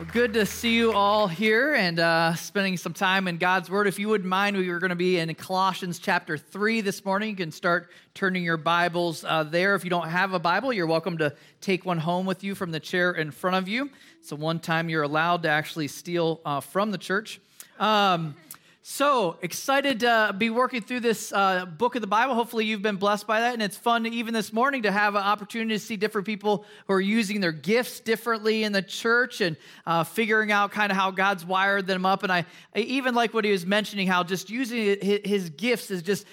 Well, good to see you all here and uh, spending some time in God's Word. If you wouldn't mind, we are going to be in Colossians chapter 3 this morning. You can start turning your Bibles uh, there. If you don't have a Bible, you're welcome to take one home with you from the chair in front of you. So, one time you're allowed to actually steal uh, from the church. Um, so excited to be working through this uh, book of the Bible. Hopefully, you've been blessed by that. And it's fun, even this morning, to have an opportunity to see different people who are using their gifts differently in the church and uh, figuring out kind of how God's wired them up. And I, I, even like what he was mentioning, how just using his gifts is just,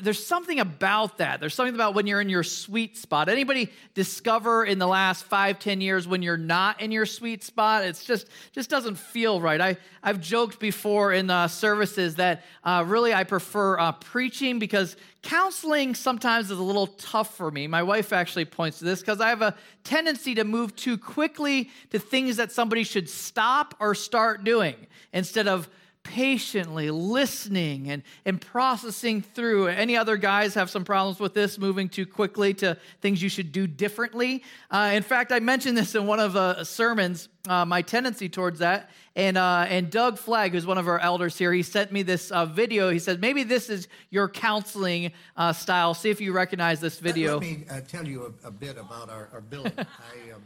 there's something about that. There's something about when you're in your sweet spot. Anybody discover in the last five, ten years when you're not in your sweet spot? It's just, just doesn't feel right. I, I've joked before in the service is that uh, really I prefer uh, preaching because counseling sometimes is a little tough for me. My wife actually points to this because I have a tendency to move too quickly to things that somebody should stop or start doing instead of patiently listening and, and processing through. Any other guys have some problems with this, moving too quickly to things you should do differently? Uh, in fact, I mentioned this in one of the uh, sermons, uh, my tendency towards that. And, uh, and Doug Flagg, who's one of our elders here, he sent me this uh, video. He said, maybe this is your counseling uh, style. See if you recognize this video. Let me tell you a, a, bit about our, our billing. I, um,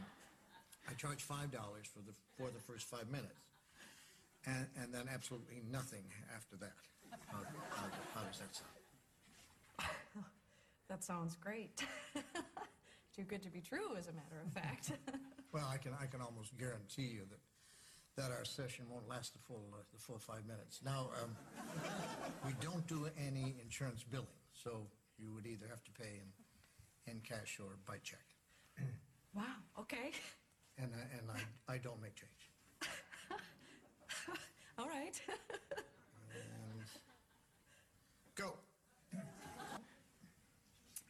I charge $5 for the, for the first five minutes and, and then absolutely nothing after that. How, how, how does that sound? That sounds great. Too good to be true, as a matter of fact. well, I can, I can almost guarantee you that, that our session won't last the full, uh, the full five minutes. Now, um, we don't do any insurance billing, so you would either have to pay in, in cash or by check. wow, okay. And, I, and I, I don't make change. All right. Go.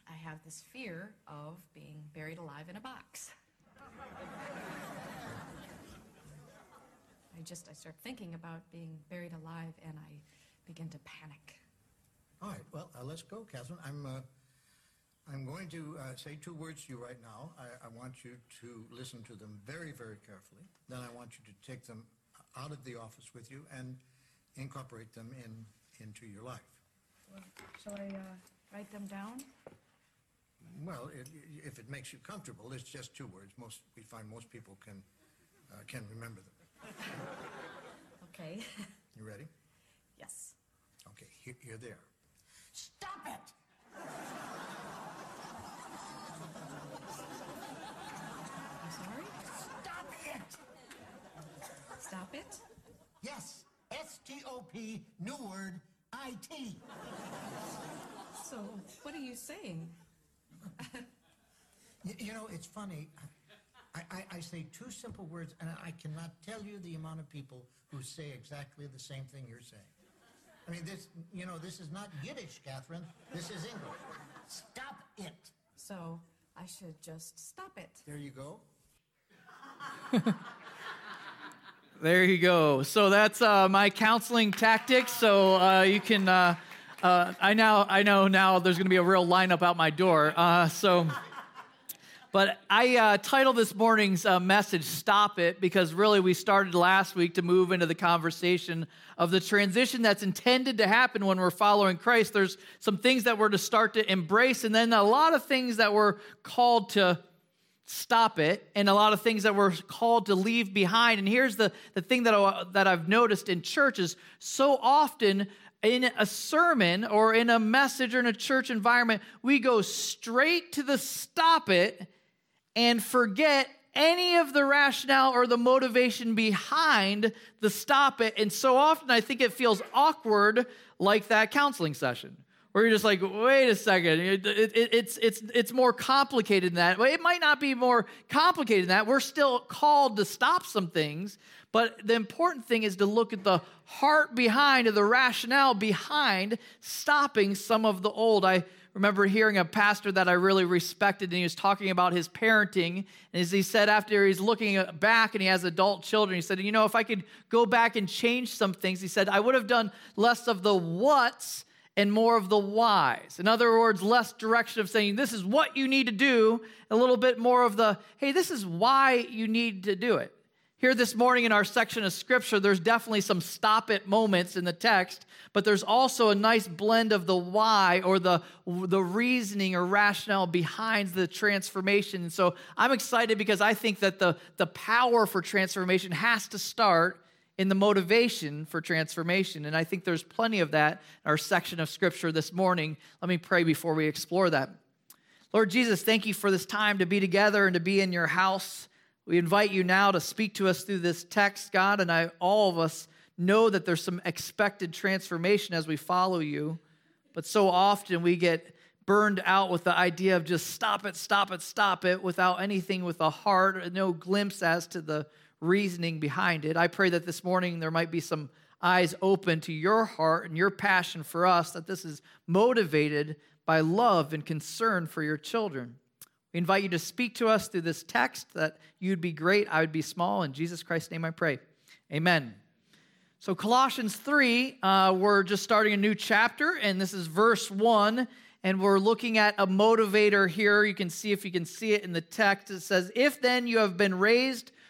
I have this fear of being buried alive in a box. I just, I start thinking about being buried alive and I begin to panic. All right, well, uh, let's go, Catherine. I'm, uh, I'm going to uh, say two words to you right now. I, I want you to listen to them very, very carefully. Then I want you to take them out of the office with you and incorporate them in, into your life. Well, shall I uh, write them down? Well, it, if it makes you comfortable, it's just two words. Most we find most people can uh, can remember them. okay. You ready? Yes. Okay, here, here they are. Stop it! I'm sorry? Stop it! Stop it? Yes, S-T-O-P, new word, I-T. So, what are you saying? you, you, know, it's funny. I, I, I, say two simple words, and I cannot tell you the amount of people who say exactly the same thing you're saying. I mean, this, you know, this is not Yiddish, Catherine. This is English. Stop it. So, I should just stop it. There you go. There you go. So that's uh, my counseling tactics. So uh, you can. Uh, uh I now I know now there's going to be a real lineup out my door. Uh, so, but I uh, titled this morning's message "Stop It" because really we started last week to move into the conversation of the transition that's intended to happen when we're following Christ. There's some things that we're to start to embrace, and then a lot of things that we're called to stop it and a lot of things that we're called to leave behind. And here's the, the thing that, I, that i've noticed in churches so often in a sermon or in a message or in a church environment we go straight to the stop it and forget any of the rationale or the motivation behind the stop it. And so often i think it feels awkward like that counseling session where you're just like, wait a second, it, it, it's, it's, it's more complicated than that. It might not be more complicated than that. We're still called to stop some things, but the important thing is to look at the heart behind or the rationale behind stopping some of the old. I remember hearing a pastor that I really respected, and he was talking about his parenting. And as he said, after he's looking back and he has adult children, he said, You know, if I could go back and change some things, he said, I would have done less of the what's and more of the whys. In other words, less direction of saying, this is what you need to do, a little bit more of the, hey, this is why you need to do it. Here this morning in our section of scripture, there's definitely some stop it moments in the text, but there's also a nice blend of the why or the, the reasoning or rationale behind the transformation. And so I'm excited because I think that the, the power for transformation has to start in the motivation for transformation. And I think there's plenty of that in our section of scripture this morning. Let me pray before we explore that. Lord Jesus, thank you for this time to be together and to be in your house. We invite you now to speak to us through this text, God, and I, all of us know that there's some expected transformation as we follow you. But so often we get burned out with the idea of just stop it, stop it, stop it without anything with a heart, no glimpse as to the reasoning behind it. I pray that this morning there might be some eyes open to your heart and your passion for us, that this is motivated by love and concern for your children. We invite you to speak to us through this text that you'd be great, I would be small. In Jesus Christ's name I pray. Amen. So, Colossians 3, uh, we're just starting a new chapter, and this is verse 1, and we're looking at a motivator here. You can see if you can see it in the text. It says, If then you have been raised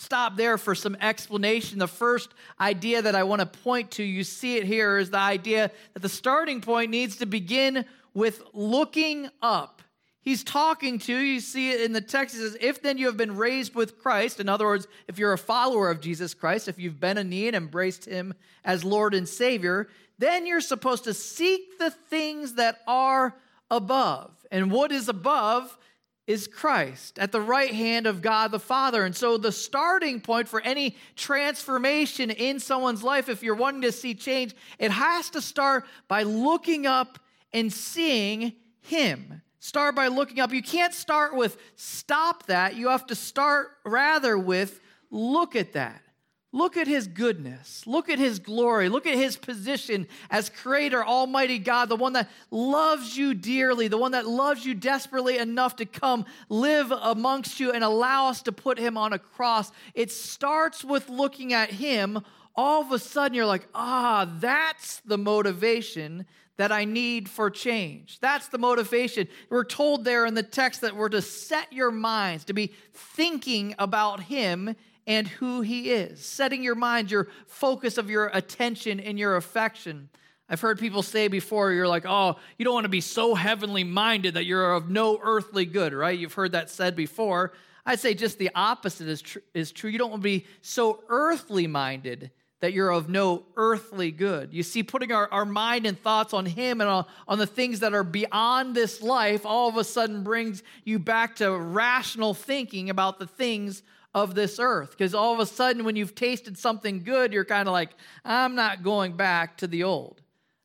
Stop there for some explanation. The first idea that I want to point to, you see it here, is the idea that the starting point needs to begin with looking up. He's talking to, you see it in the text, he says, If then you have been raised with Christ, in other words, if you're a follower of Jesus Christ, if you've been a knee and embraced him as Lord and Savior, then you're supposed to seek the things that are above. And what is above is Christ at the right hand of God the Father. And so, the starting point for any transformation in someone's life, if you're wanting to see change, it has to start by looking up and seeing Him. Start by looking up. You can't start with stop that. You have to start rather with look at that. Look at his goodness. Look at his glory. Look at his position as creator, almighty God, the one that loves you dearly, the one that loves you desperately enough to come live amongst you and allow us to put him on a cross. It starts with looking at him. All of a sudden, you're like, ah, that's the motivation that I need for change. That's the motivation. We're told there in the text that we're to set your minds, to be thinking about Him and who He is, setting your mind, your focus of your attention and your affection. I've heard people say before, you're like, oh, you don't want to be so heavenly minded that you're of no earthly good, right? You've heard that said before. I'd say just the opposite is, tr- is true. You don't want to be so earthly minded that you're of no earthly good. You see, putting our, our mind and thoughts on Him and on, on the things that are beyond this life all of a sudden brings you back to rational thinking about the things of this earth. Because all of a sudden, when you've tasted something good, you're kind of like, I'm not going back to the old.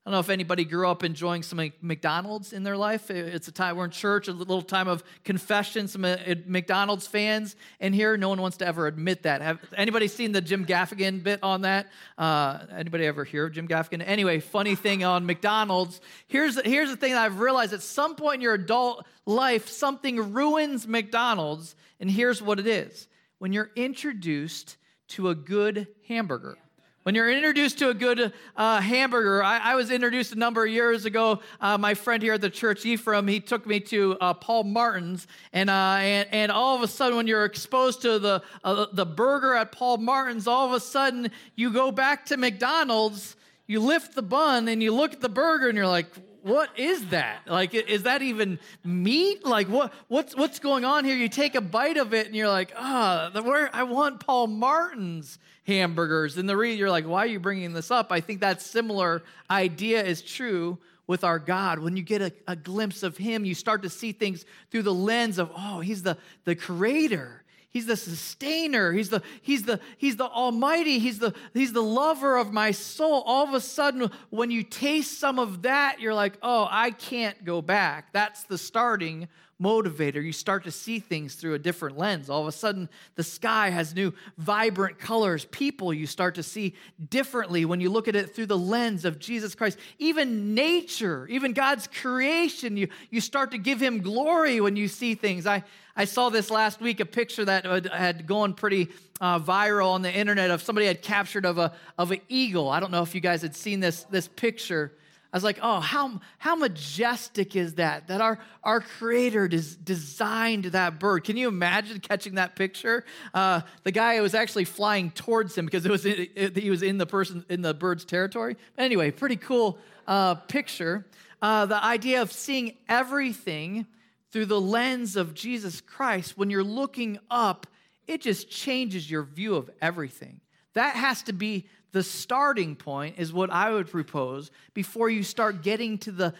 I don't know if anybody grew up enjoying some McDonald's in their life. It's a time we're in church, a little time of confession. Some uh, McDonald's fans in here. No one wants to ever admit that. Have anybody seen the Jim Gaffigan bit on that? Uh, anybody ever hear of Jim Gaffigan? Anyway, funny thing on McDonald's. Here's here's the thing that I've realized: at some point in your adult life, something ruins McDonald's, and here's what it is: when you're introduced to a good hamburger. When you're introduced to a good uh, hamburger, I, I, was introduced a number of years ago. Uh, my friend here at the church, Ephraim, he took me to uh, Paul Martin's, and, uh, and and all of a sudden, when you're exposed to the uh, the burger at Paul Martin's, all of a sudden you go back to McDonald's, you lift the bun, and you look at the burger, and you're like, what is that? Like, is that even meat? Like, what, what's, what's going on here? You take a bite of it and you're like, ah, oh, where I want Paul Martin's hamburgers. And the reason you're like, why are you bringing this up? I think that similar idea is true with our God. When you get a, a glimpse of Him, you start to see things through the lens of, oh, He's the, the creator. He's the sustainer. He's the, he's the, he's the almighty. He's the, he's the lover of my soul. All of a sudden, when you taste some of that, you're like, oh, I can't go back. That's the starting motivator, you start to see things through a different lens. All of a sudden, the sky has new vibrant colors. People you start to see differently when you look at it through the lens of Jesus Christ. Even nature, even God's creation, you, you start to give Him glory when you see things. I, I saw this last week, a picture that had gone pretty uh, viral on the internet of somebody had captured of, a, of an eagle. I don't know if you guys had seen this, this picture I was like, oh, how, how majestic is that? That our, our creator des- designed that bird. Can you imagine catching that picture? Uh, the guy was actually flying towards him because it was in, it, he was in the person in the bird's territory. Anyway, pretty cool uh, picture. Uh, the idea of seeing everything through the lens of Jesus Christ, when you're looking up, it just changes your view of everything. That has to be the starting point is what I would propose before you start getting to the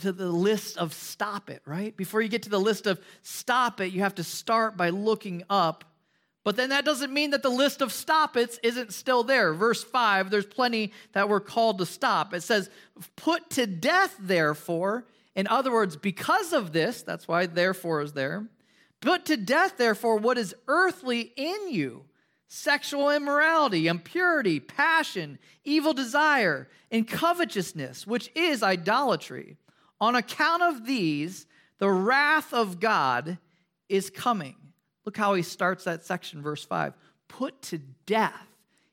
to the list of stop it, right? Before you get to the list of stop it, you have to start by looking up. But then that doesn't mean that the list of stop its isn't still there. Verse 5, there's plenty that we're called to stop. It says, "Put to death therefore." In other words, because of this, that's why therefore is there. Put to death therefore what is earthly in you sexual immorality, impurity, passion, evil desire, and covetousness, which is idolatry. On account of these, the wrath of God is coming. Look how he starts that section, verse 5. Put to death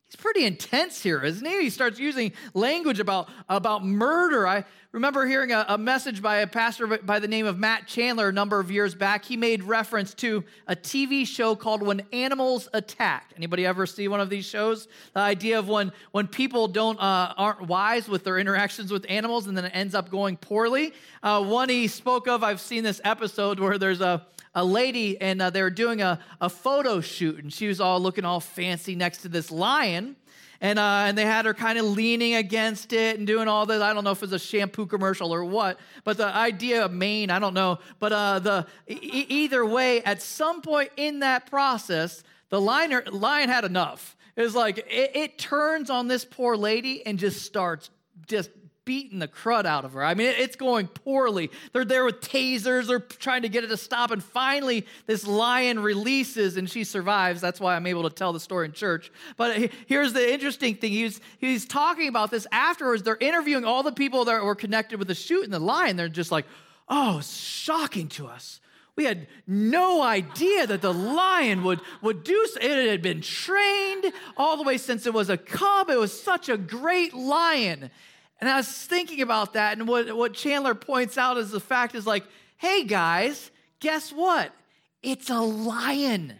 He's pretty intense here, isn't he? He starts using language about, about murder. I remember hearing a, a, message by a pastor by the name of Matt Chandler a number of years back. He made reference to a TV show called When Animals Attack. Anybody ever see one of these shows? The idea of when, when people don't uh, aren't wise with their interactions with animals and then it ends up going poorly. Uh, one he spoke of, I've seen this episode where there's a a lady and uh, they were doing a, a photo shoot and she was all looking all fancy next to this lion and, uh, and they had her kind of leaning against it and doing all this. I don't know if it was a shampoo commercial or what but the idea of mane, i don't know. But uh, the e- either way at some point in that process the lion, lion had enough. It was like it, it turns on this poor lady and just starts just beating the crud out of her. I mean, it's going poorly. They're there with tasers, they're trying to get it to stop, and finally, this lion releases and she survives. That's why I'm able to tell the story in church. But here's the interesting thing he's, he's talking about this afterwards. They're interviewing all the people that were connected with the shoot and the lion. They're just like, oh, shocking to us. We had no idea that the lion would, would do so. It had been trained all the way since it was a cub. It was such a great lion. And I was thinking about that, and what, what Chandler points out is the fact is like, hey guys, guess what? It's a lion.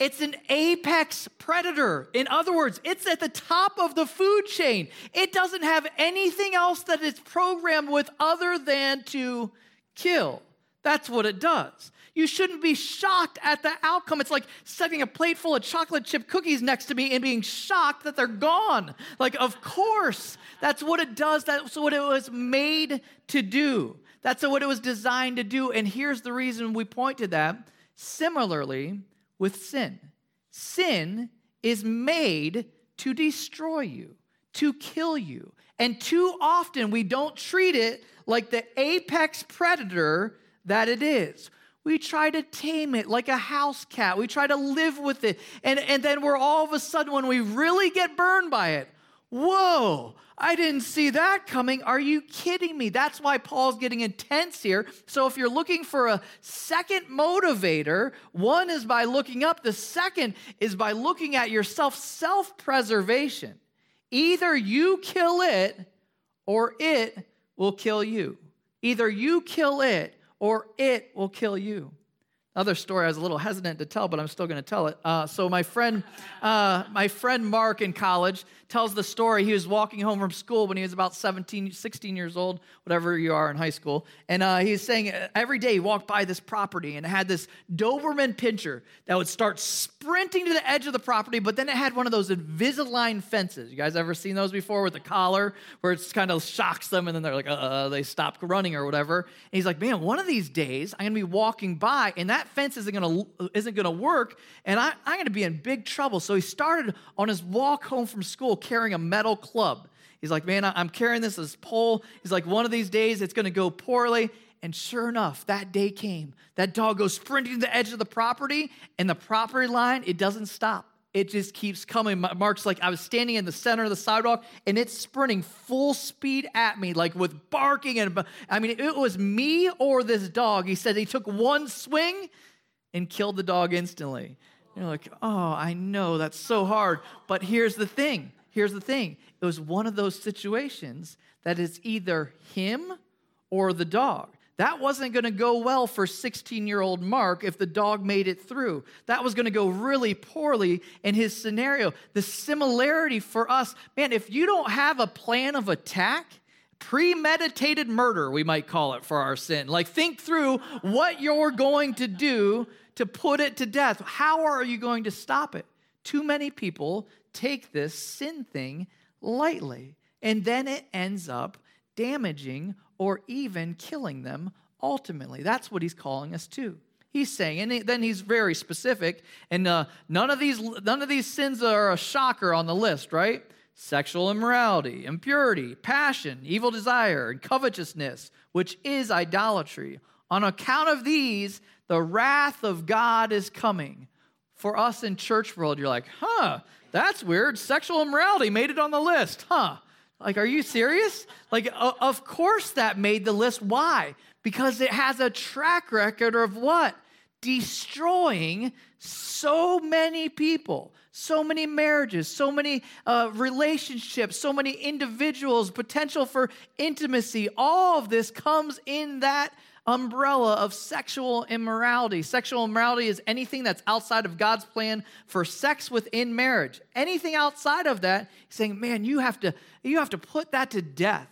It's an apex predator. In other words, it's at the top of the food chain. It doesn't have anything else that it's programmed with other than to kill. That's what it does. You shouldn't be shocked at the outcome. It's like setting a plate full of chocolate chip cookies next to me and being shocked that they're gone. Like, of course, that's what it does. That's what it was made to do. That's what it was designed to do. And here's the reason we point to that. Similarly, with sin, sin is made to destroy you, to kill you. And too often we don't treat it like the apex predator that it is. We try to tame it like a house cat. We try to live with it. And, and then we're all of a sudden, when we really get burned by it, whoa, I didn't see that coming. Are you kidding me? That's why Paul's getting intense here. So if you're looking for a second motivator, one is by looking up, the second is by looking at yourself, self preservation. Either you kill it or it will kill you. Either you kill it or it will kill you. Another story I was a little hesitant to tell, but I'm still going to tell it. Uh, so my friend, uh, my friend Mark in college tells the story. He was walking home from school when he was about 17, 16 years old, whatever you are in high school. And uh, he's saying uh, every day he walked by this property and it had this Doberman pinscher that would start sprinting to the edge of the property, but then it had one of those Invisible fences. You guys ever seen those before with the collar where it kind of shocks them and then they're like, uh, they stop running or whatever. And he's like, man, one of these days I'm going to be walking by and that fence isn't to isn't to work and I, I'm to be in big trouble. So he started on his walk home from school carrying a metal club. He's like, man, I'm carrying this as pole. He's like, one of these days it's to go poorly. And sure enough, that day came. That dog goes sprinting to the edge of the property, and the property line, it doesn't stop. It just keeps coming. Mark's like, I was standing in the center of the sidewalk, and it's sprinting full speed at me, like with barking. And I mean, it was me or this dog. He said he took one swing and killed the dog instantly. You're like, oh, I know, that's so hard. But here's the thing here's the thing it was one of those situations that it's either him or the dog. That wasn't going to go well for 16 year old Mark if the dog made it through. That was going to go really poorly in his scenario. The similarity for us, man, if you don't have a plan of attack, premeditated murder, we might call it for our sin. Like, think through what you're going to do to put it to death. How are you going to stop it? Too many people take this sin thing lightly, and then it ends up damaging or even killing them ultimately. That's what he's calling us to. He's saying, and then he's very specific, and uh, none of these none of these sins are a shocker on the list, right? Sexual immorality, impurity, passion, evil desire, and covetousness, which is idolatry. On account of these, the wrath of God is coming. For us in church world, you're like, huh, that's weird. Sexual immorality made it on the list, huh? Like, are you serious? Like, of course that made the list. Why? Because it has a track record of what? Destroying so many people, so many marriages, so many uh, relationships, so many individuals, potential for intimacy. All of this comes in that umbrella of sexual immorality. Sexual immorality is anything that's outside of God's plan for sex within marriage. Anything outside of that, saying, man, you have to, you have to put that to death.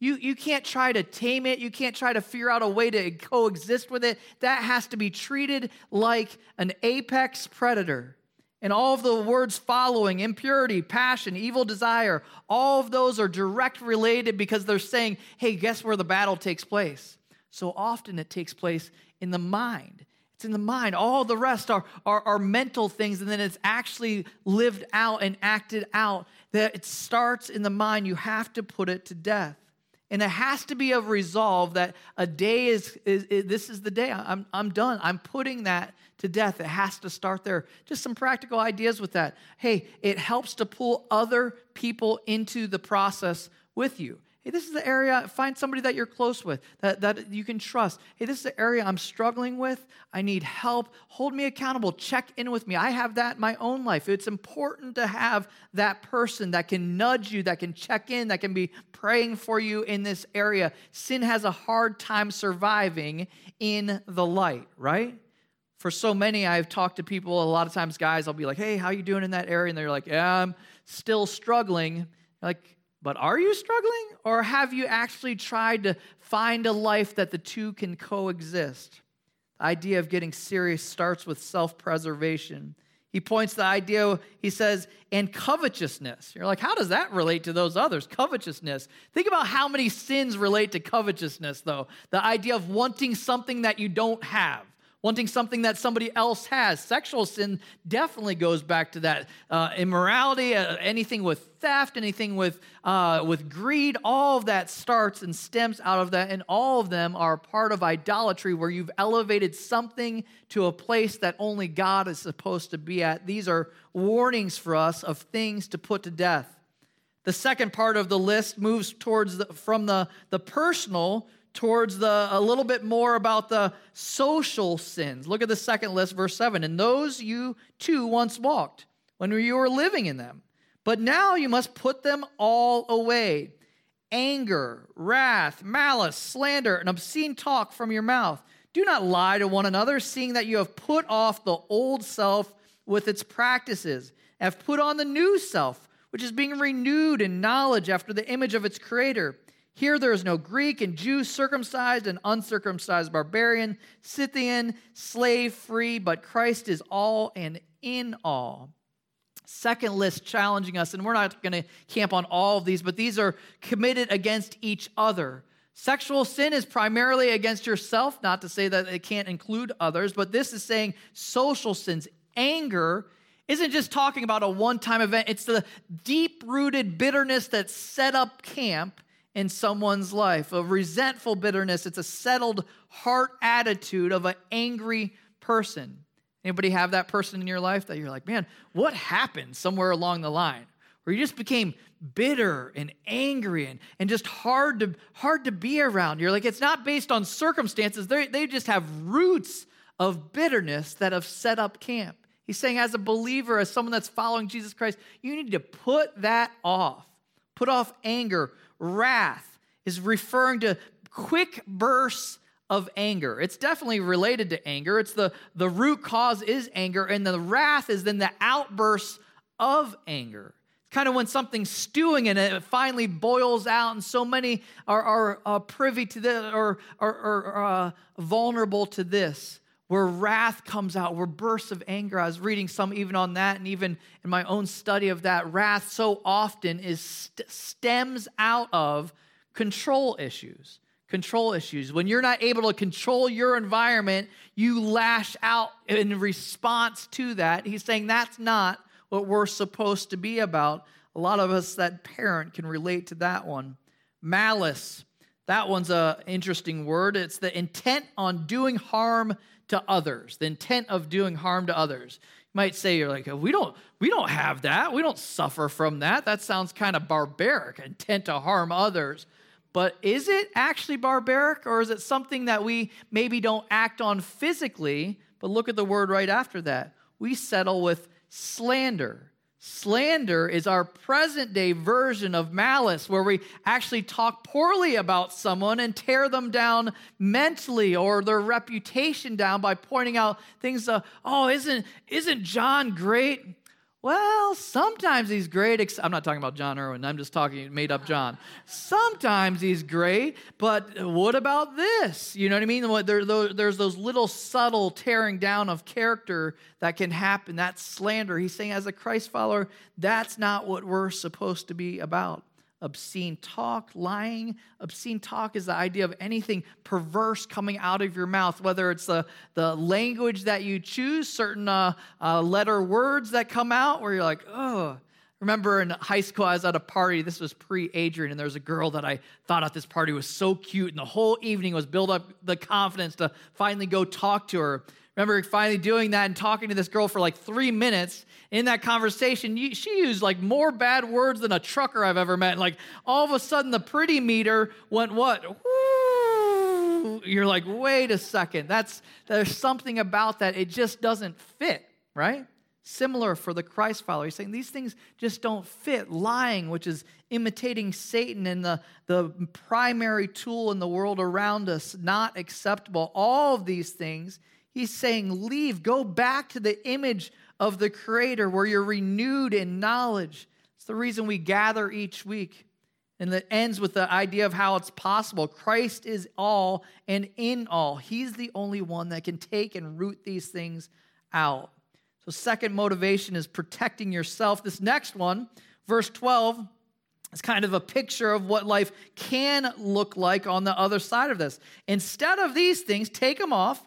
You, you can't try to tame it. You can't try to figure out a way to coexist with it. That has to be treated like an apex predator. And all of the words following impurity, passion, evil desire all of those are direct related because they're saying, hey, guess where the battle takes place? So often it takes place in the mind. It's in the mind. All the rest are, are, are mental things, and then it's actually lived out and acted out. That it starts in the mind. You have to put it to death. And it has to be a resolve that a day is, is, is, this is the day. I'm, I'm done. I'm putting that to death. It has to start there. Just some practical ideas with that. Hey, it helps to pull other people into the process with you. Hey, this is the area, find somebody that you're close with, that, that you can trust. Hey, this is the area I'm struggling with. I need help. Hold me accountable. Check in with me. I have that in my own life. It's important to have that person that can nudge you, that can check in, that can be praying for you in this area. Sin has a hard time surviving in the light, right? For so many, I've talked to people, a lot of times, guys, I'll be like, hey, how are you doing in that area? And they're like, yeah, I'm still struggling. Like, but are you struggling? Or have you actually tried to find a life that the two can coexist? The idea of getting serious starts with self preservation. He points the idea, he says, and covetousness. You're like, how does that relate to those others? Covetousness. Think about how many sins relate to covetousness, though. The idea of wanting something that you don't have wanting something that somebody else has. Sexual sin definitely goes back to that. Uh, immorality, uh, anything with theft, anything with, uh, with greed, all of that starts and stems out of that. And all of them are part of idolatry where you've elevated something to a place that only God is supposed to be at. These are warnings for us of things to put to death. The second part of the list moves towards the, from the, the personal towards the a little bit more about the social sins. Look at the second list, verse 7. And those you too once walked when you were living in them. But now you must put them all away anger, wrath, malice, slander, and obscene talk from your mouth. Do not lie to one another, seeing that you have put off the old self with its practices, have put on the new self, which is being renewed in knowledge after the image of its creator. Here there is no Greek and Jew, circumcised and uncircumcised, barbarian, Scythian, slave free, but Christ is all and in all. Second list challenging us, and we're not going to camp on all of these, but these are committed against each other. Sexual sin is primarily against yourself, not to say that it can't include others, but this is saying social sins. Anger isn't just talking about a one time event, it's the deep rooted bitterness that set up camp in someone's life. A resentful bitterness, it's a settled heart attitude of an angry person. Anybody have that person in your life that you're like, man, what happened somewhere along the line? Where you just became bitter and angry and, and just hard to hard to be around. You're like, it's not based on circumstances. They they just have roots of bitterness that have set up camp. He's saying, as a believer, as someone that's following Jesus Christ, you need to put that off. Put off anger. Wrath is referring to quick bursts of anger. It's definitely related to anger. It's the, the root cause is anger, and the wrath is then the outbursts of anger. It's kind of when something's stewing and it finally boils out, and so many are, are uh, privy to this or are, uh, vulnerable to this where wrath comes out, where bursts of anger. I was reading some even on that, and even in my own study of that, wrath so often is st- stems out of control issues. Control issues. When you're not able to control your environment, you lash out in response to that. He's saying that's not what we're supposed to be about. A lot of us that parent can relate to that one. Malice. That one's an interesting word. It's the intent on doing harm to others, the intent of doing harm to others. You might say you're like, we don't, we don't have that. We don't suffer from that. That sounds kind of barbaric, intent to harm others. But is it actually barbaric, or is it something that we maybe don't act on physically? But look at the word right after that. We settle with slander. Slander is our present day version of malice, where we actually talk poorly about someone and tear them down mentally or their reputation down by pointing out things. Oh, isn't isn't John great? Well, sometimes he's great. I'm not talking about John Irwin. I'm just talking made up John. Sometimes he's great, but what about this? You know what I mean? there's those little subtle tearing down of character that can happen. That slander. He's saying, as a Christ follower, that's not what we're supposed to be about obscene talk, lying. Obscene talk is the idea of anything perverse coming out of your mouth, whether it's the, the language that you choose, certain uh, uh, letter words that come out where you're like, oh. Remember in high school, I was at a party. This was pre Adrian, and there was a girl that I thought at this party was so cute, and the whole evening was build up the confidence to finally go talk to her remember finally doing that and talking to this girl for like three minutes. In that conversation, she used like more bad words than a trucker I've ever met. Like all of a sudden, the pretty meter went what? You're like, wait a second. That's there's something about that. It just doesn't fit, right? Similar for the Christ follower. He's saying these things just don't fit. Lying, which is imitating Satan and the, the primary tool in the world around us, not acceptable. All of these things He's saying, Leave, go back to the image of the Creator where you're renewed in knowledge. It's the reason we gather each week. And that ends with the idea of how it's possible. Christ is all and in all. He's the only one that can take and root these things out. So, second motivation is protecting yourself. This next one, verse 12, is kind of a picture of what life can look like on the other side of this. Instead of these things, take them off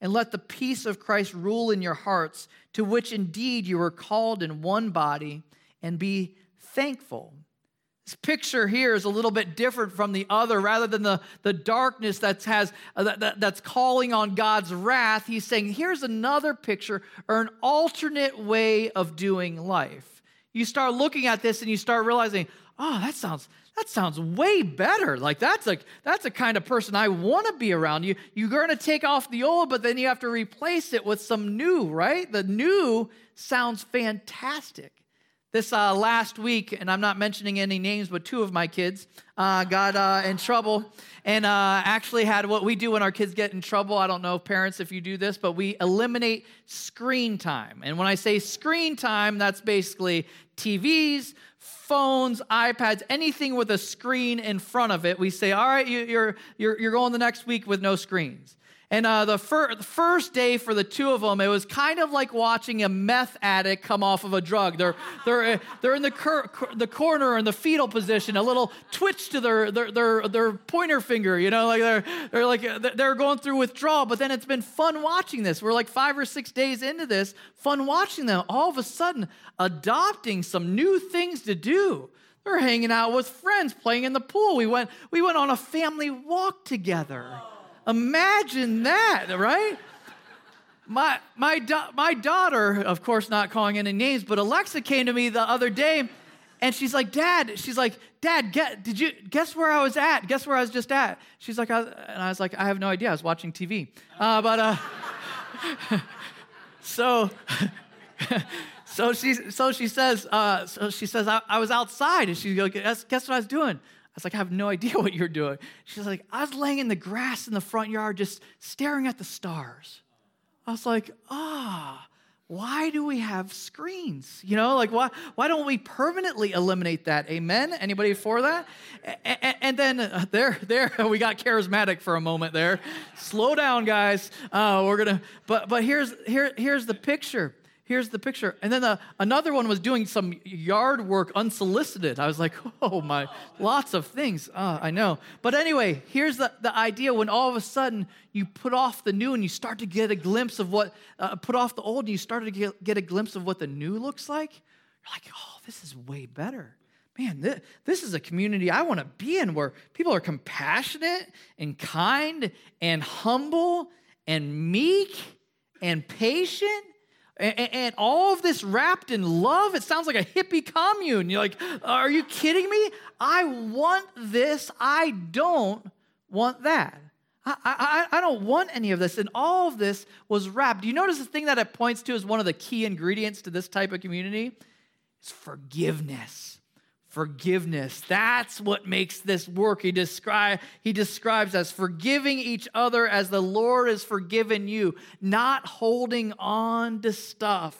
and let the peace of Christ rule in your hearts, to which indeed you were called in one body, and be thankful. This picture here is a little bit different from the other. Rather than the, the darkness that has, uh, that, that, that's calling on God's wrath, he's saying, here's another picture or an alternate way of doing life. You start looking at this and you start realizing, oh, that sounds that sounds way better. Like that's a that's a kind of person I want to be around. You you're going to take off the old, but then you have to replace it with some new, right? The new sounds fantastic. This uh, last week, and I'm not mentioning any names, but two of my kids uh, got uh, in trouble and uh, actually had what we do when our kids get in trouble. I don't know, parents, if you do this, but we eliminate screen time. And when I say screen time, that's basically TVs, phones, iPads, anything with a screen in front of it. We say, all right, you're, you're, you're going the next week with no screens. And uh, the, fir- the, first day for the two of them, it was kind of like watching a meth addict come off of a drug. They're, they're, they're in the, cur- the corner in the fetal position, a little twitch to their, their, their, their pointer finger, you know, like they're, they're like they're going through withdrawal. But then it's been fun watching this. We're like five or six days into this, fun watching them. All of a sudden, adopting some new things to do. They're hanging out with friends, playing in the pool. We went, we went on a family walk together. Imagine that, right? My, my, da- my daughter, of course, not calling any names, but Alexa came to me the other day and she's like, Dad, she's like, Dad, get, did you guess where I was at? Guess where I was just at? She's like, I, and I was like, I have no idea. I was watching TV. Uh, but, uh, so, so she, so she says, uh, so she says, I, I was outside, and she goes, guess, guess what I was doing? I was like, I have no idea what you're doing. She's like, I was laying in the grass in the front yard just staring at the stars. I was like, ah, why do we have screens? You know, like why, why don't we permanently eliminate that? Amen? Anybody for that? And, and then uh, there, there, we got charismatic for a moment there. Slow down, guys. Uh, we're gonna, but but here's here here's the picture here's the picture. And then the, another one was doing some yard work unsolicited. I was like, oh my, lots of things. Uh, I know. But anyway, here's the, the idea when all of a sudden you put off the new and you start to get a glimpse of what, uh, put off the old and you start to get, get a glimpse of what the new looks like. You're like, oh, this is way better. Man, this, this is a community I want to be in where people are compassionate and kind and humble and meek and patient and, all of this wrapped in love. It sounds like a hippie commune. You're like, are you kidding me? I want this. I don't want that. I, I, I don't want any of this. And all of this was wrapped. Do you notice the thing that it points to as one of the key ingredients to this type of community? It's forgiveness forgiveness. That's what makes this work. He, describe, he describes as forgiving each other as the Lord has forgiven you, not holding on to stuff.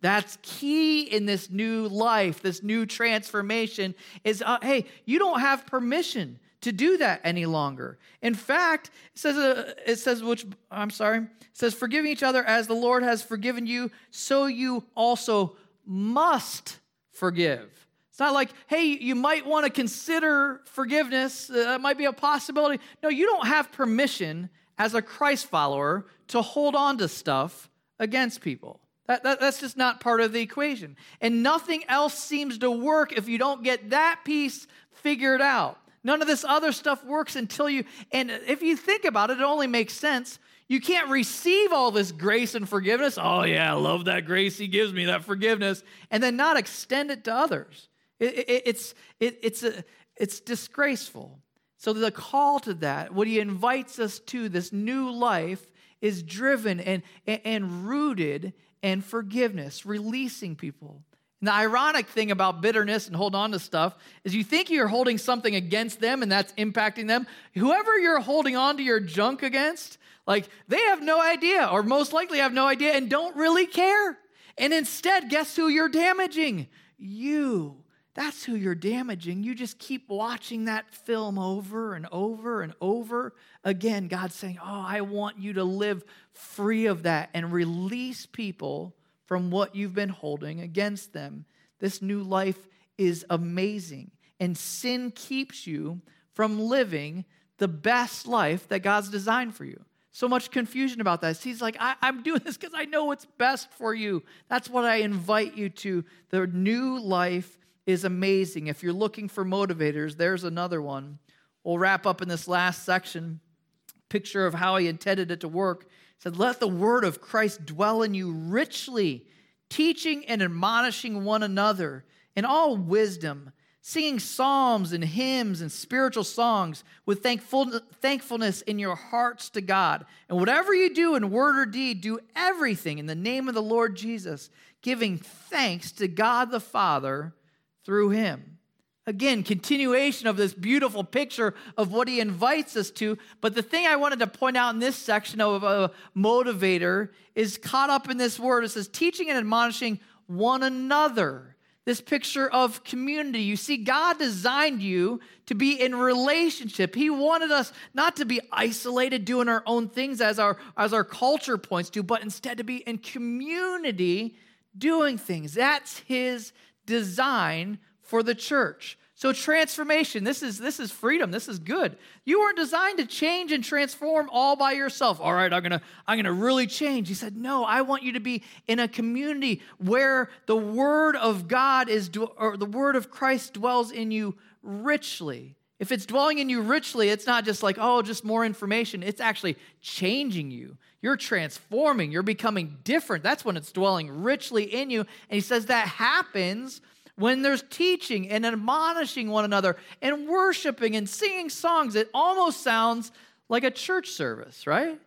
That's key in this new life, this new transformation is uh, hey, you don't have permission to do that any longer. In fact, it says uh, it says which I'm sorry, it says forgiving each other as the Lord has forgiven you, so you also must forgive. It's not like, hey, you might want to consider forgiveness. Uh, that might be a possibility. No, you don't have permission as a Christ follower to hold on to stuff against people. That, that, that's just not part of the equation. And nothing else seems to work if you don't get that piece figured out. None of this other stuff works until you, and if you think about it, it only makes sense. You can't receive all this grace and forgiveness. Oh, yeah, I love that grace he gives me, that forgiveness, and then not extend it to others. It, it, it's, it, it's, a, it's disgraceful. So, the call to that, what he invites us to, this new life, is driven and, and, and rooted in forgiveness, releasing people. And the ironic thing about bitterness and hold on to stuff is you think you're holding something against them and that's impacting them. Whoever you're holding on to your junk against, like they have no idea, or most likely have no idea and don't really care. And instead, guess who you're damaging? You. That's who you're damaging. You just keep watching that film over and over and over again. God's saying, Oh, I want you to live free of that and release people from what you've been holding against them. This new life is amazing. And sin keeps you from living the best life that God's designed for you. So much confusion about that. He's like, I, am doing this because I know what's best for you. That's what I invite you to the new life is amazing. If you're looking for motivators, there's another one. We'll wrap up in this last section. Picture of how he intended it to work. He said, Let the word of Christ dwell in you richly, teaching and admonishing one another in all wisdom, singing psalms and hymns and spiritual songs with thankful, thankfulness in your hearts to God. And whatever you do in word or deed, do everything in the name of the Lord Jesus, giving thanks to God the Father through him. Again, continuation of this beautiful picture of what he invites us to. But the thing I wanted to point out in this section of a motivator is caught up in this word. It says, teaching and admonishing one another. This picture of community. You see, God designed you to be in relationship. He wanted us not to be isolated doing our own things as our, as our culture points to, but instead to be in community doing things. That's His design for the church. So transformation, this is this is freedom. This is good. You weren't designed to change and transform all by yourself. All right, I'm going to I'm going to really change. He said, "No, I want you to be in a community where the word of God is or the word of Christ dwells in you richly." If it's dwelling in you richly, it's not just like, "Oh, just more information." It's actually changing you. You're transforming, you're becoming different. That's when it's dwelling richly in you. And he says that happens when there's teaching and admonishing one another and worshiping and singing songs, it almost sounds like a church service, right?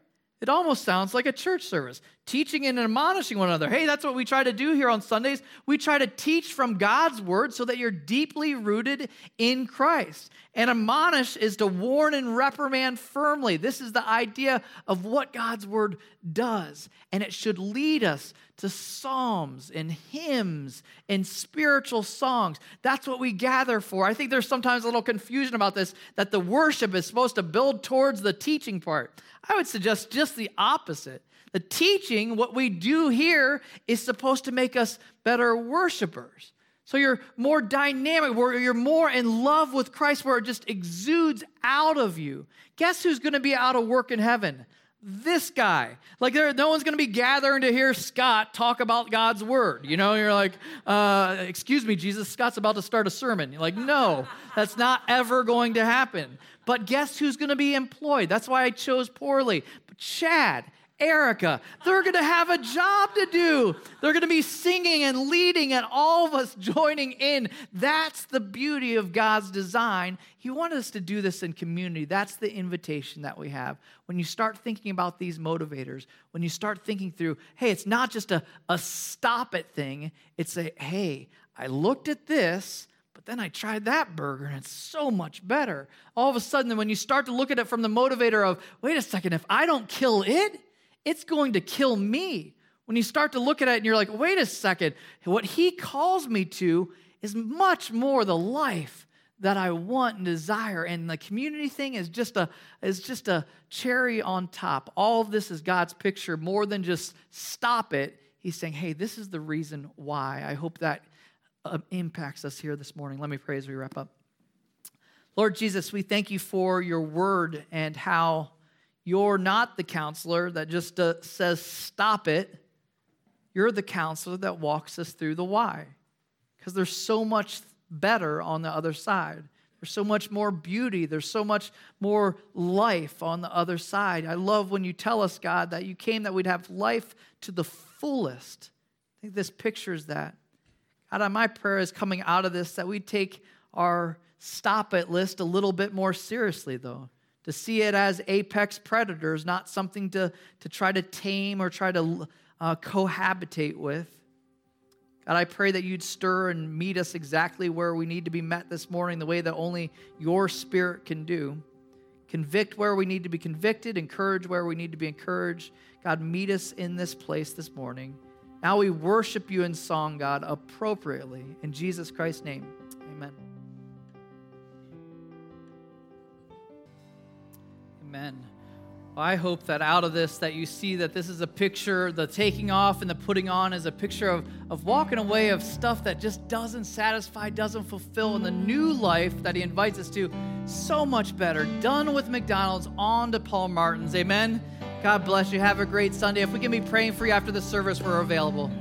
It almost sounds like a church service, teaching and admonishing one another. Hey, that's what we try to do here on Sundays. We try to teach from God's word so that you're deeply rooted in Christ. And admonish is to warn and reprimand firmly. This is the idea of what God's word does. And it should lead us to psalms and hymns and spiritual songs. That's what we gather for. I think there's sometimes a little confusion about this that the worship is supposed to build towards the teaching part. I would suggest just the opposite. The teaching, what we do here, is supposed to make us better worshipers. So you're more dynamic, where you're more in love with Christ, where it just exudes out of you. Guess who's going to be out of work in heaven? This guy. Like, there, no one's going to be gathering to hear Scott talk about God's word. You know, you're like, uh, excuse me, Jesus, Scott's about to start a sermon. You're like, no, that's not ever going to happen. But guess who's going to be employed? That's why I chose poorly. But Chad, Erica, they're going to have a job to do. They're going to be singing and leading, and all of us joining in. That's the beauty of God's design. He wanted us to do this in community. That's the invitation that we have. When you start thinking about these motivators, when you start thinking through, hey, it's not just a, a stop it thing, it's a, hey, I looked at this But then I tried that burger and it's so much better. All of a sudden, when you start to look at it from the motivator of, wait a second, if I don't kill it, it's going to kill me. When you start to look at it and you're like, wait a second, what he calls me to is much more the life that I want and desire. And the community thing is just a is just a cherry on top. All of this is God's picture more than just stop it. He's saying, hey, this is the reason why. I hope that uh, impacts us here this morning. Let me pray as we wrap up. Lord Jesus, we thank you for your word and how you're not the counselor that just uh, says, stop it. You're the counselor that walks us through the why. Because there's so much better on the other side. There's so much more beauty. There's so much more life on the other side. I love when you tell us, God, that you came that we'd have life to the fullest. I think this pictures that. God, my prayer is coming out of this that we take our stop it list a little bit more seriously, though. To see it as apex predators, not something to, to try to tame or try to uh, cohabitate with. God, I pray that you'd stir and meet us exactly where we need to be met this morning, the way that only your spirit can do. Convict where we need to be convicted, encourage where we need to be encouraged. God, meet us in this place this morning. Now we worship you in song, God, appropriately. In Jesus Christ's name, amen. Amen. I hope that out of this that you see that this is a picture, the taking off and the putting on is a picture of, of walking away of stuff that just doesn't satisfy, doesn't fulfill, and the new life that he invites us to, so much better. Done with McDonald's, on to Paul Martin's. Amen. God bless you. Have a great Sunday. If we can be praying for you after the service, we're available.